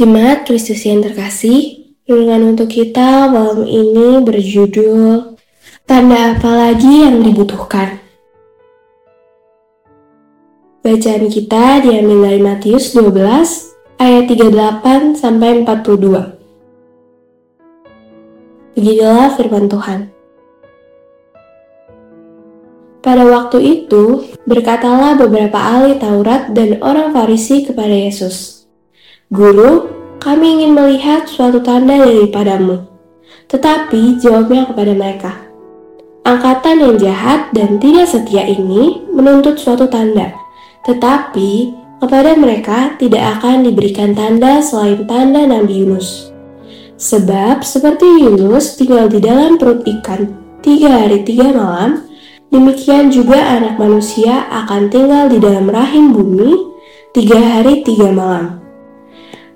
Jemaat Kristus yang terkasih, renungan untuk kita malam ini berjudul Tanda apa lagi yang dibutuhkan? Bacaan kita diambil dari Matius 12 ayat 38 sampai 42. Beginilah firman Tuhan. Pada waktu itu, berkatalah beberapa ahli Taurat dan orang Farisi kepada Yesus, Guru, kami ingin melihat suatu tanda daripadamu. Tetapi jawabnya kepada mereka, Angkatan yang jahat dan tidak setia ini menuntut suatu tanda, tetapi kepada mereka tidak akan diberikan tanda selain tanda Nabi Yunus. Sebab seperti Yunus tinggal di dalam perut ikan tiga hari tiga malam, demikian juga anak manusia akan tinggal di dalam rahim bumi tiga hari tiga malam.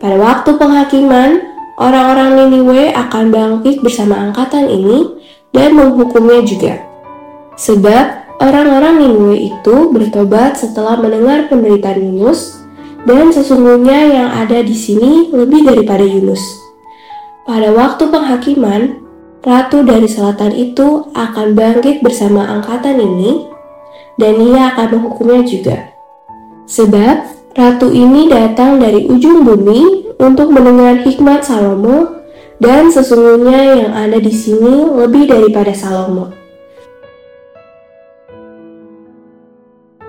Pada waktu penghakiman, orang-orang Niniwe akan bangkit bersama angkatan ini dan menghukumnya juga. Sebab orang-orang Niniwe itu bertobat setelah mendengar penderitaan Yunus, dan sesungguhnya yang ada di sini lebih daripada Yunus. Pada waktu penghakiman, ratu dari selatan itu akan bangkit bersama angkatan ini, dan ia akan menghukumnya juga. Sebab Ratu ini datang dari ujung bumi untuk mendengar hikmat Salomo, dan sesungguhnya yang ada di sini lebih daripada Salomo.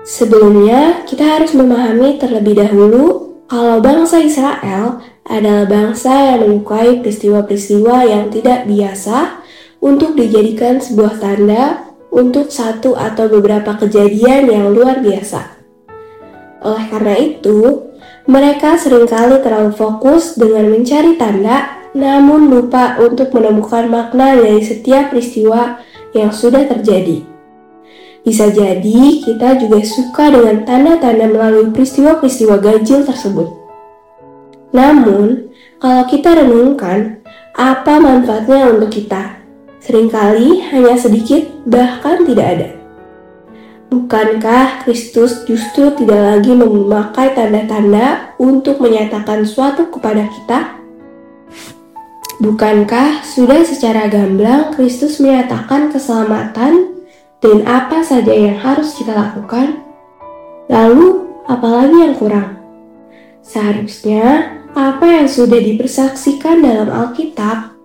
Sebelumnya, kita harus memahami terlebih dahulu kalau bangsa Israel adalah bangsa yang menyukai peristiwa-peristiwa yang tidak biasa untuk dijadikan sebuah tanda untuk satu atau beberapa kejadian yang luar biasa. Oleh karena itu, mereka sering kali terlalu fokus dengan mencari tanda, namun lupa untuk menemukan makna dari setiap peristiwa yang sudah terjadi. Bisa jadi kita juga suka dengan tanda-tanda melalui peristiwa-peristiwa ganjil tersebut. Namun, kalau kita renungkan, apa manfaatnya untuk kita? Seringkali hanya sedikit, bahkan tidak ada. Bukankah Kristus justru tidak lagi memakai tanda-tanda untuk menyatakan suatu kepada kita? Bukankah sudah secara gamblang Kristus menyatakan keselamatan dan apa saja yang harus kita lakukan? Lalu, apalagi yang kurang? Seharusnya apa yang sudah dipersaksikan dalam Alkitab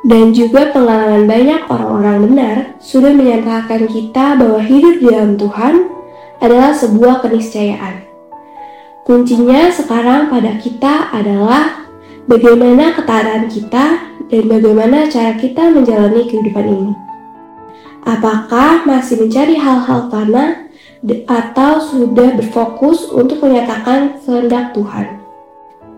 dan juga pengalaman banyak orang-orang benar sudah menyatakan kita bahwa hidup di dalam Tuhan adalah sebuah keniscayaan. Kuncinya sekarang pada kita adalah bagaimana ketaatan kita dan bagaimana cara kita menjalani kehidupan ini. Apakah masih mencari hal-hal tanah atau sudah berfokus untuk menyatakan kehendak Tuhan?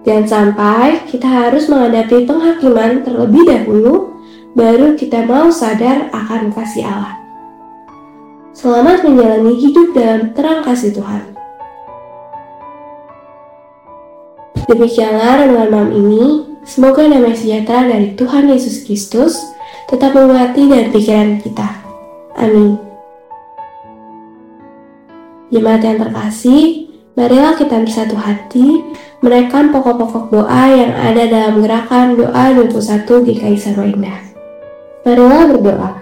Jangan sampai kita harus menghadapi penghakiman terlebih dahulu, baru kita mau sadar akan kasih Allah. Selamat menjalani hidup dalam terang kasih Tuhan. Demikianlah renungan malam ini. Semoga damai sejahtera dari Tuhan Yesus Kristus tetap menguati dan pikiran kita. Amin. Jemaat yang terkasih, marilah kita bersatu hati menaikkan pokok-pokok doa yang ada dalam gerakan doa 21 GKI Sarwa Indah. Marilah berdoa.